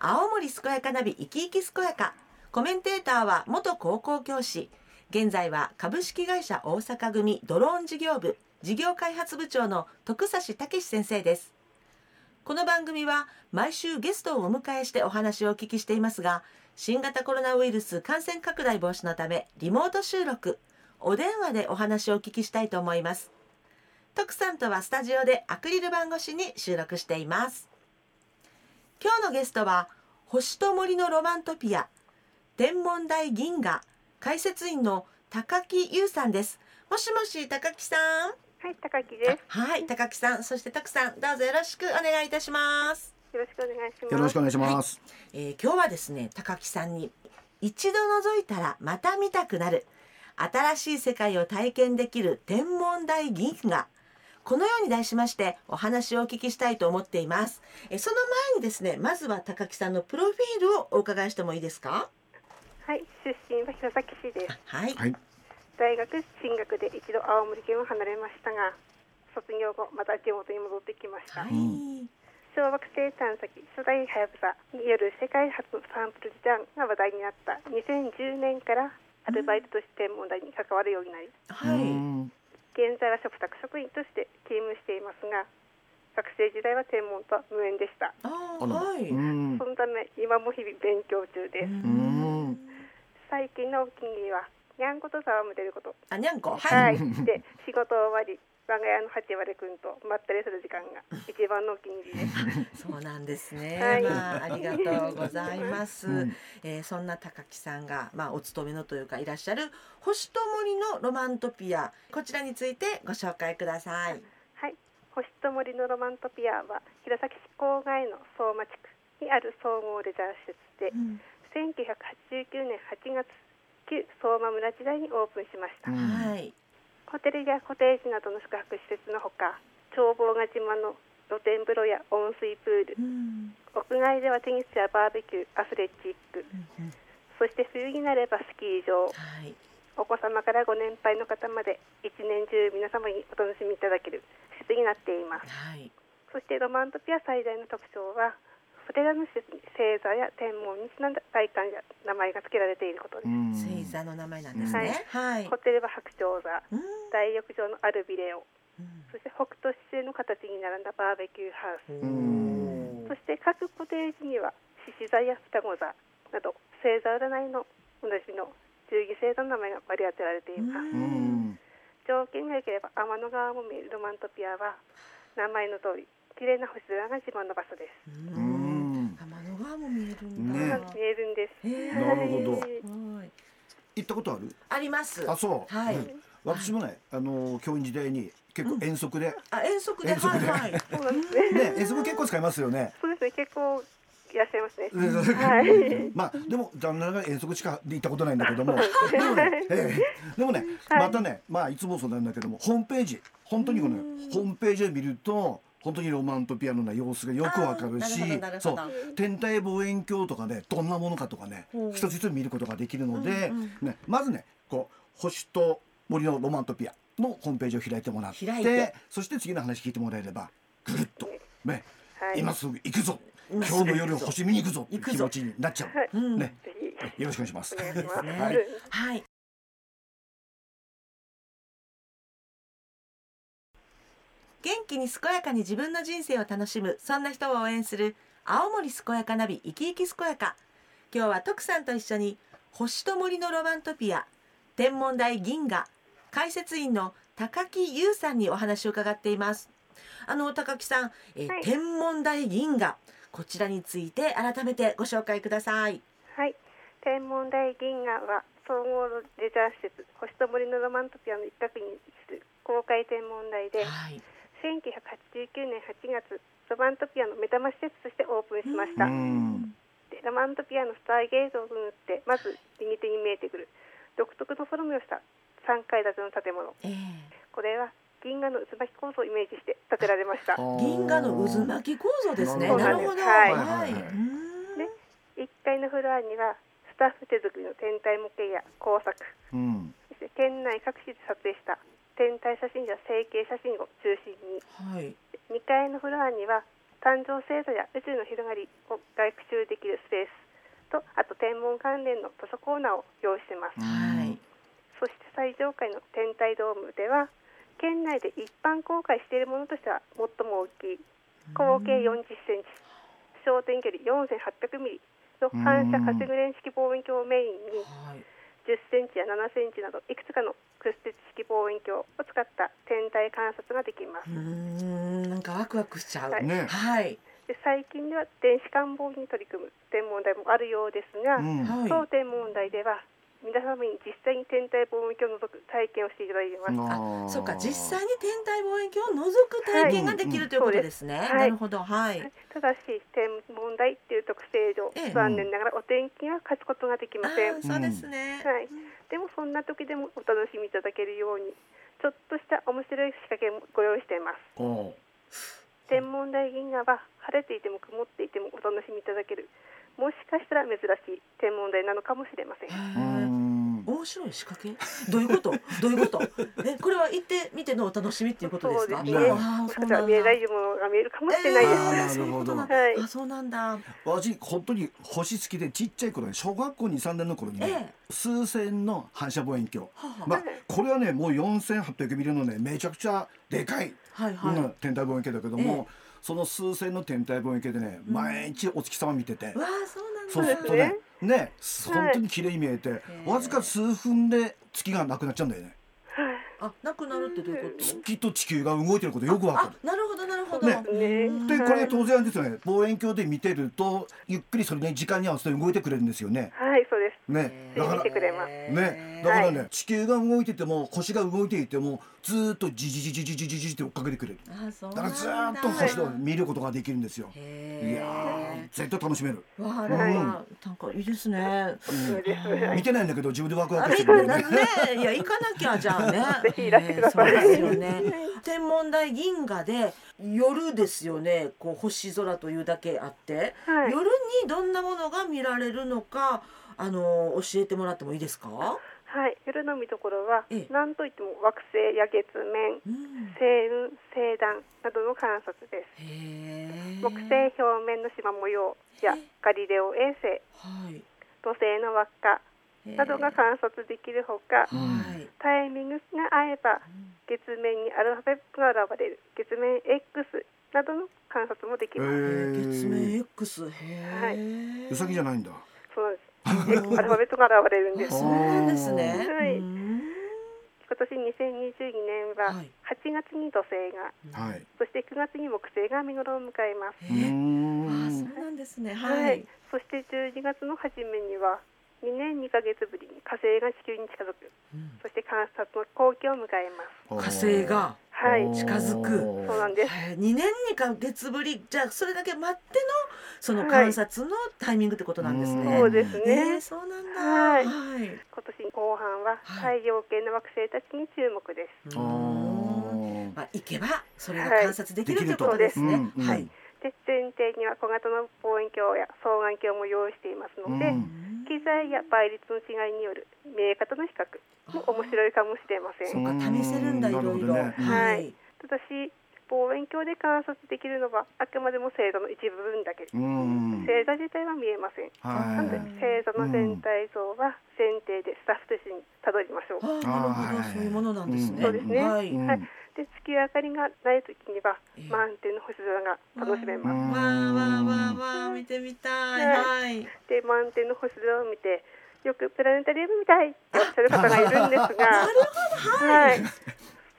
青森健やかナビ生き生き健やかコメンテーターは元高校教師。現在は株式会社大阪組ドローン事業部事業開発部長の徳指武先生です。この番組は毎週ゲストをお迎えしてお話をお聞きしていますが新型コロナウイルス感染拡大防止のためリモート収録お電話でお話をお聞きしたいと思います。徳さんとはスタジオでアクリル板越しに収録しています。今日のゲストは星と森のロマントピア天文台銀河解説員の高木優さんです。もしもし高木さん？はい、高木です。はい高木さん。そして徳さん。どうぞよろしくお願いいたします、よろしくお願いします。よろしくお願いします。えー今日はですね高木さんに一度覗いたらまた見たくなる新しい世界を体験できる天文台銀河このように題しましてお話をお聞きしたいと思っています。えーその前にですねまずは高木さんのプロフィールをお伺いしてもいいですか？はい、出身は弘前市です。はい、はい。大学進学で一度青森県を離れましたが、卒業後また地元に戻ってきました。はい。小惑星探査機初代はやぶさによる世界初のサンプルリターンが話題になった。2010年からアルバイトとして天文台に関わるようになり、はい、うん現在は嘱託職員として勤務していますが、学生時代は天文とは無縁でした。あはい、うんそのため今も日々勉強中です。ん最近のお気に入りはにゃんこと戯れること。あにゃんこは、はいい。で仕事終わり我が家の八割くんとまったりする時間が一番のお気に入りです。そうなんですね、はい。まあありがとうございます、うん。えーそんな高木さんがまあお勤めのというかいらっしゃる星と森のロマントピアこちらについてご紹介ください。はい。星と森のロマントピアは弘前市郊外の相馬地区にある総合レジャー施設でうん。1989年8月旧相馬村時代にオープンしました。うんはいホテルやコテージなどの宿泊施設のほか眺望が自慢の露天風呂や温水プールうん。屋外ではテニスやバーベキューアスレチックうんうん。そして冬になればスキー場。はい。お子様からご年配の方まで一年中皆様にお楽しみいただける施設になっています。はい。そしてロマントピア最大の特徴はそれらの星座や天文にちなんだ外観や名前が付けられていることです、うん。星座の名前なんですね。はい、ホテルは白鳥座うん。大浴場のアルビレオ。うん。そして北斗七星の形に並んだバーベキューハウス。うん。そして各コテージには獅子座や双子座など星座占いのおなじみの十二星座の名前が割り当てられています、うん。条件が良ければ天の川も見えるロマントピアは名前の通り綺麗な星空が自慢の場所です、川も見えるんだ、ね見えるんです、なるほど。はい。行ったことある？あります。あ、そう。はい。うん。私もね、あの教員時代に結構遠足で、あ遠足で？遠足で。はいはい。そうなんですね。ね、遠足結構使いますよね。そうですね結構いらっしゃいますね。まあでも旦那が遠足しかで行ったことないんだけども、でもね、ええ。でもね、はい。またね、まあいつもそうなんだけども、ホームページ、本当にこのうん。ホームページで見ると。本当にロマントピアノな様子がよくわかるしそう天体望遠鏡とかねどんなものかとかねうん。一つ一つ見ることができるので、うんね、まずねこう星と森のロマントピアのホームページを開いてもらってそして次の話聞いてもらえればぐるっと、ねはい。今すぐ行くぞ。今日の夜星見に行くぞっていう行くぞ気持ちになっちゃう。はい。うんねよろしくお願いします。ます、はい。はい。元気に健やかに自分の人生を楽しむそんな人を応援する青森健やかナビ生き生き健やか。今日は徳さんと一緒に星と森のロマントピア天文台銀河解説員の高木優さんにお話を伺っています。あの高木さん、えーはい。天文台銀河こちらについて改めてご紹介ください。はい。天文台銀河は総合レジャー施設星と森のロマントピアの一角に位置する公開天文台ではい1989年8月ロマントピアの目玉施設としてオープンしました、うん。でロマントピアのスターゲートを塗ってまず右手に見えてくる。独特のフォルムをした3階建ての建物。えーこれは銀河の渦巻き構造をイメージして建てられました。銀河の渦巻き構造ですね。そうなるほど。なんですはいはい。はい。うーん。ね1階のフロアにはスタッフ手作りの天体模型や工作。うん。そして県内各地で撮影した天体写真や成形写真を中心に。はい。2階のフロアには誕生星座や宇宙の広がりを学習できるスペース。とあと天文関連の図書コーナーを用意してます、はい。そして最上階の天体ドームでは県内で一般公開しているものとしては最も大きい。合計40センチ。焦点距離4800ミリの反射カセグレン式望遠鏡をメインにはい10センチや7センチなどいくつかの屈折式望遠鏡を使った天体観察ができます。うーんなんかワクワクしちゃう。はい。ね。はい。で最近では電子観望に取り組む天文台もあるようですが、うん。はい。当天文台では皆様に実際に天体望遠鏡を覗く体験をしていただいています。あそうか。実際に天体望遠鏡を覗く体験ができるということですね、はい。なるほど。はい、ただし天文台っていう特性上、ええ。残念ながらお天気には勝つことができません。そうですね、はい、でもそんな時でもお楽しみいただけるようにちょっとした面白い仕掛けもご用意しています。お天文台銀河は晴れていても曇っていてもお楽しみいただける。もしかしたら珍しい天文台なのかもしれません。面白い仕掛け？どういうこと？どういうこと？えこれは行ってみてのお楽しみっていうことですか？そうですね。あもあしかしたら見えないものが見えるかもしれないです。えーなるほど。はい。あそうなんだ。私本当に星好きでちっちゃい頃ね小学校2、3年の頃にね、数千の反射望遠鏡。はあはまあこれはねもう4800ミリのねめちゃくちゃでかい、はいはい、うん天体望遠鏡だけども、えその数千の天体望遠鏡でね、うん。毎日お月様見てて、わあそうなんだ。そうするとねね本当に綺麗に見えて、ー。わずか数分で月がなくなっちゃうんだよねあなくなるってどういうこと月と地球が動いてることよくわかあなるほどなね。でこれ当然ですよね。望遠鏡で見てるとゆっくりそれね時間に合わせて動いてくれるんですよね。はい、そうです。ね。だから見てくれます。ね。だからね、地球が動いてても星が動いていてもずーっとじじじじじじじじって追っかけてくれる。あそうだ。からずっと星を見ることができるんですよ。いへやー絶対楽しめる、ーわあなんかいいですね。そうです。うん見てないんだけど自分でワクワあクしてるね。ね。いや行かなきゃじゃあね。ぜひいらしてください。えーそうですよね。天文台銀河で夜ですよね。こう星空というだけあって、はい。夜にどんなものが見られるのかあの教えてもらってもいいですか、はい、夜の見どころはええ、なんといっても惑星や月面、うん、星雲、星団などの観察です。木星表面の縞模様やガリレオ衛星、はい。土星の輪っかなどが観察できるほか、うんはい。タイミングが合えば月面にアルファベットが現れる月面 X などの観察もできへます。月面ー X へはいーうさぎじゃないんだそうなんです。え アルファベットが現れるんです。あそうなんですね。はいうん今年2022年ははい8月に土星が、はいそして9月に木星が見頃を迎えます。あそうなんですね。ははいい。そして12月の初めには2年2ヶ月ぶりに火星が地球に近づく、うん。そして観察の後期を迎えます。火星が。はい、近づく。そうなんです。はい2年2ヶ月ぶり。じゃあそれだけ待ってのそのはい。観察のタイミングってことなんですね。そうですえね。ーそうなんだ。はい。はい。今年後半ははい。太陽系の惑星たちに注目です。うあんー。まあ行けばそれが観察できるということでですね。うんうん。はい。で前提には小型の望遠鏡や双眼鏡も用意していますので、うん機材や倍率の違いによる見え方の比較も面白いかもしれません。そうか試せるんだいろいろ。はい。ただし望遠鏡で観察できるのはあくまでも星座の一部分だけ。うん星座自体は見えません。なのではい星座の全体像は前提でスタッフと一緒にたどりましょう。ああなるほどはいそういうものなんですね。そうですねはい。うんはいで月明かりがない時にはええ満天の星空が楽しめます。うんわあわあわあわあ見てみたい。はい。で満天の星空を見てよくプラネタリウムみたいっておっしゃる方がいるんですが、はい。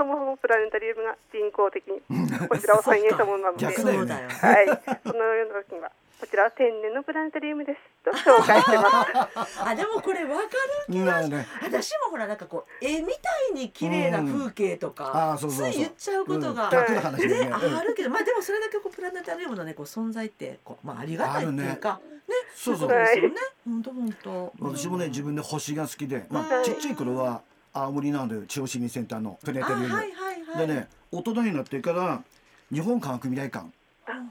そもそもプラネタリウムが人工的にこちらを再現したものなので、そうだよ。はい。そのような時にはこちらは天然のプラネタリウムです。と紹介してます。あでもこれわかる。なるね。私もほらなんかこう絵みたいに綺麗な風景とあかうそうそう。つい言っちゃうことがうん。ね。ねあるけどまあでもそれだけこうプラネタリウムのねこう存在ってこうまあありがたいっていうかねそうそう。ですよね。本当本当。私もね自分で星が好きで、まあ、はい。ちっちゃい頃は青森なんで中央市民センターのプレネあタリウム、はいはいはい。でね大人になってから日本科学未来館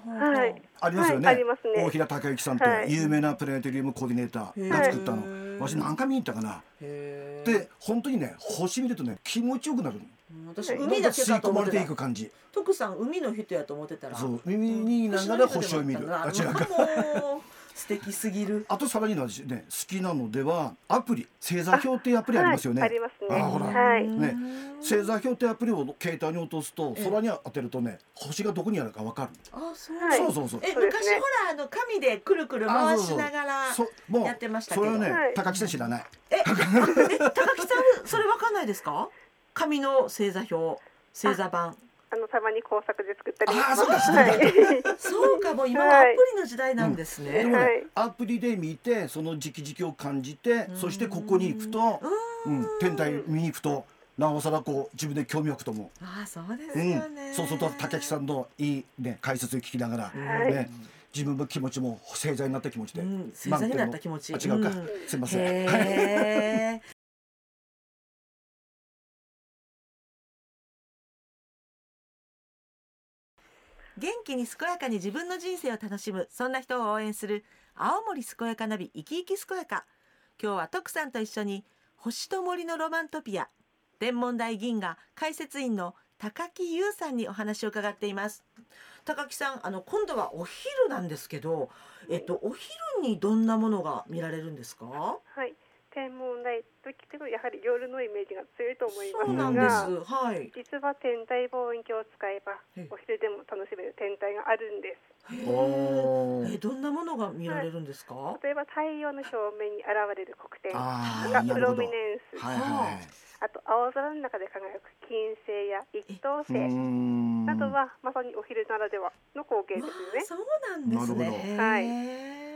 はい。ありますよね,、大平隆之さんってはい。有名なプレネタリウムコーディネーターが作ったの、はい私何回見に行ったかな。で本当にね星見るとね気持ちよくなる私はい。海だけ吸い込まれていく感じ。徳さん海の人やと思ってたら。そう耳にいながら星を見る。あ星違うか素敵すぎる。あとさらに私ね。好きなのではアプリ星座表っていうアプリありますよね、はい、ありますね。あほら。はい。ね。星座表ってアプリを携帯に落とすとええ空に当てるとね星がどこにあるかわかる、あそう。はい。そうそうそう。えそうですね。昔ほらあの紙でくるくる回しながらそもう。やってましたけど。それはね、はい高木さん知らない。ええ高木さんそれわかんないですか？紙の星座表星座版あのたまに工作で作ったりしあ。そうかそうか。はい。そうかもう今はアプリの時代なんですね、でもね、はい。アプリで見てその時期時期を感じてそしてここに行くと、うん、天体見に行くとなおさらこう自分で興味湧くと思う。ああそうですうん。よね、、そうすると竹木さんのいいね解説を聞きながら、はい。ね自分の気持ちも星座になった気持ちで、うん。星座になった気持ち。あ違うか、うん。すいません。元気に健やかに自分の人生を楽しむそんな人を応援する青森健やかナビ生き生き健やか。今日は徳さんと一緒に星と森のロマントピア天文台銀河解説員の高木優さんにお話を伺っています。高木さんあの今度はお昼なんですけどえっとお昼にどんなものが見られるんですか？はい。天文台と聞くとやはり夜のイメージが強いと思いそうまなんすが、です。はい。実は天体望遠鏡を使えばええお昼でも楽しめる天体があるんです。へえどんなものが見られるんですか？例えば太陽の表面に現れる黒点、ああ、がプ。ロミネンス、はいはい。あと青空の中で輝く金星や一等星うーんなどはまさにお昼ならではの光景わですよね。あそうなんですね。なるほどへー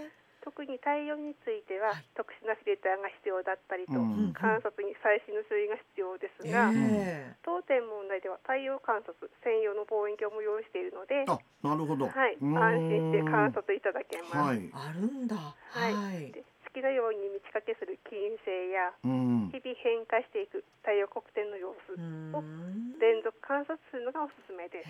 特に太陽については、はい。特殊なフィルターが必要だったりと、うん。観察に最新の注意が必要ですが、え当店問題では太陽観察専用の望遠鏡も用意しているので、あ、なるほど。はい、安心して観察いただけます。はい。ーあるんだ。ははい。好きなように満ち欠けする金星やうん。日々変化していく太陽黒点の様子うーん。連続観察するのがおすすめです。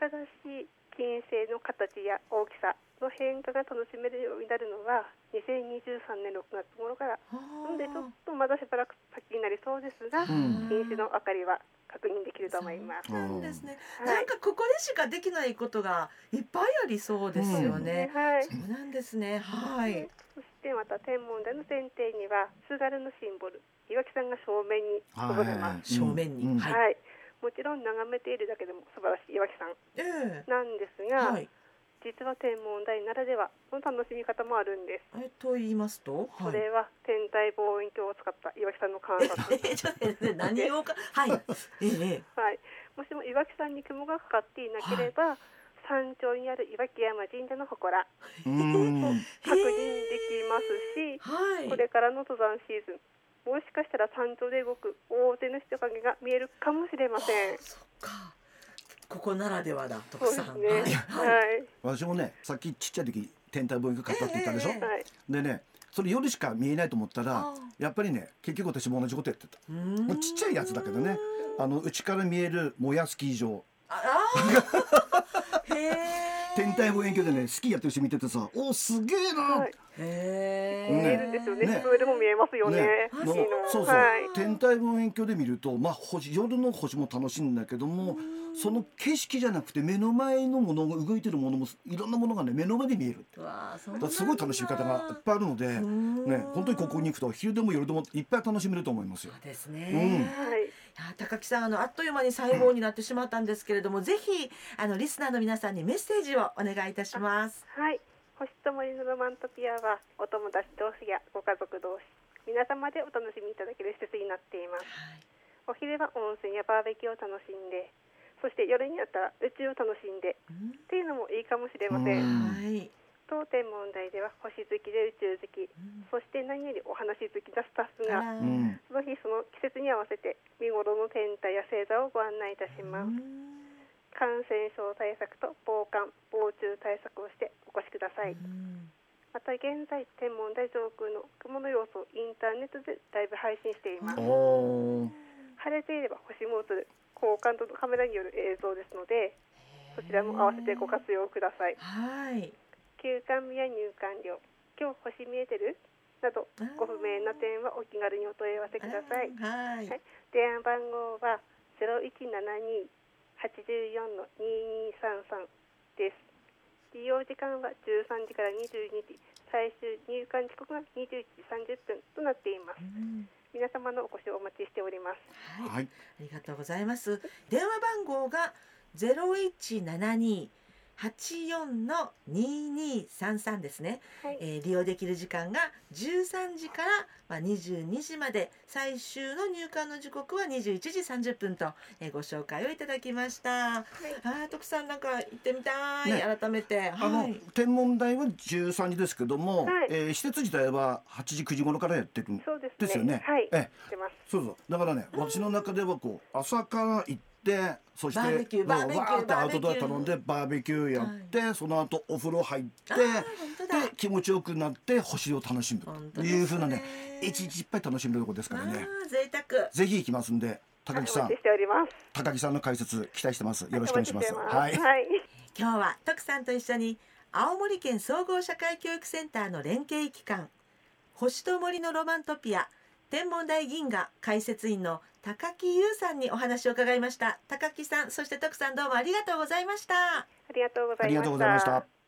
ただし金星の形や大きさの変化が楽しめるようになるのは2023年6月頃から。ー。なのでちょっとまだしばらく先になりそうですが、うん。金星の明かりは確認できると思います。そうなんですね。はい。なんかここでしかできないことがいっぱいありそうですよね。はい。そうなんですね。はい。そしてまた天文台の前提には津軽のシンボル岩木山が正面に正面に。うん。ははいもちろん眺めているだけでも素晴らしい岩木山ええなんですが、はい。実は天文台ならではの楽しみ方もあるんです、えと言いますと、はい。それは天体望遠鏡を使った岩木山の観察 えちょっと何をか？はい。えええはい、もしも岩木山に雲がかかっていなければ、山頂にある岩木山神社の祠うーん。確認できますしえ、はい。これからの登山シーズンもしかしたら山頂で動く大勢の人影が見えるかもしれません。そっか。ここならではだ徳そうでさん。すね。はい。はい。私もね、さっきちっちゃい時天体望遠鏡買ったって言ったでしょ？ええはい。でね、それ夜しか見えないと思ったらあ、やっぱりね、結局私も同じことやってた。ちっちゃいやつだけどね。あの内から見えるもやスキー場。ああー。へえ。天体望遠鏡でね、スキーやってる人見ててさ、おすげえな。はい。へ見ええ。るんですよね。ねそれでも見えますよね。ねそうそう、はい。天体望遠鏡で見ると、まあ、星夜の星も楽しいんだけどもその景色じゃなくて目の前のものが動いてるものもいろんなものがね目の前で見えるうわすごい楽しみ方がいっぱいあるので、ね、本当にここに行くと昼でも夜でもいっぱい楽しめると思いますよそう。ですうんね。はい。高木さんあのあっという間に最後になってしまったんですけれども、ぜひあのリスナーの皆さんにメッセージをお願いいたします。はい。星と森のロマントピアはお友達同士やご家族同士皆様でお楽しみいただける施設になっています。お昼は温泉やバーベキューを楽しんで、そして夜になったら宇宙を楽しんでうんっていうのもいいかもしれません。うんはい。当店問題では星好きで宇宙好き、そして何よりお話好きなスタッフがうんその日その季節に合わせて見頃の天体や星座をご案内いたします。うん感染症対策と防寒防虫対策をしてお越しください。うんまた現在天文台上空の雲の様子をインターネットでライブ配信しています。晴れていれば星も映る高感度のカメラによる映像ですので、そちらも合わせてご活用ください。はい。休館日や入館料、今日星見えてる？などご不明な点はお気軽にお問い合わせください。はいはい電話番号はゼロ一七二八十四の二二三三です。利用時間は十三時から二十二時、最終入館時刻が二十一時三十分となっていますう。ん皆様のお越しをお待ちしております。はいはいありがとうございます。電話番号がゼロ一七二八四の二二三三ですね。はい、えー利用できる時間が十三時からまあ二十二時まで、最終の入館の時刻は二十一時三十分と、えーご紹介をいただきました。あー徳さんなんか行ってみたい、ね改めて。あの、はい。天文台は13時ですけども、はいえー施設自体は8時9時頃からやってるんそうですね。ですよね。はい、ええしてます。そうそうだからね私の中ではこう朝から行ってそしてバーベキューもうバーベキューわーってアウトドアバーベキュー。頼んでバーベキューやって、その後お風呂入ってあー本当だ。で気持ちよくなって星を楽しむというふうなね一日いっぱい楽しめるところですからね。あー贅沢。ぜひ行きますんで高木さん。高木さんの解説期待してます。よろしくお願いします。はい。はい。今日は徳さんと一緒に青森県総合社会教育センターの連携機関星と森のロマントピア天文台銀河解説員の高木優さんにお話を伺いました。高木さんそして徳さんどうもありがとうございました。ありがとうございました。ありがとうございました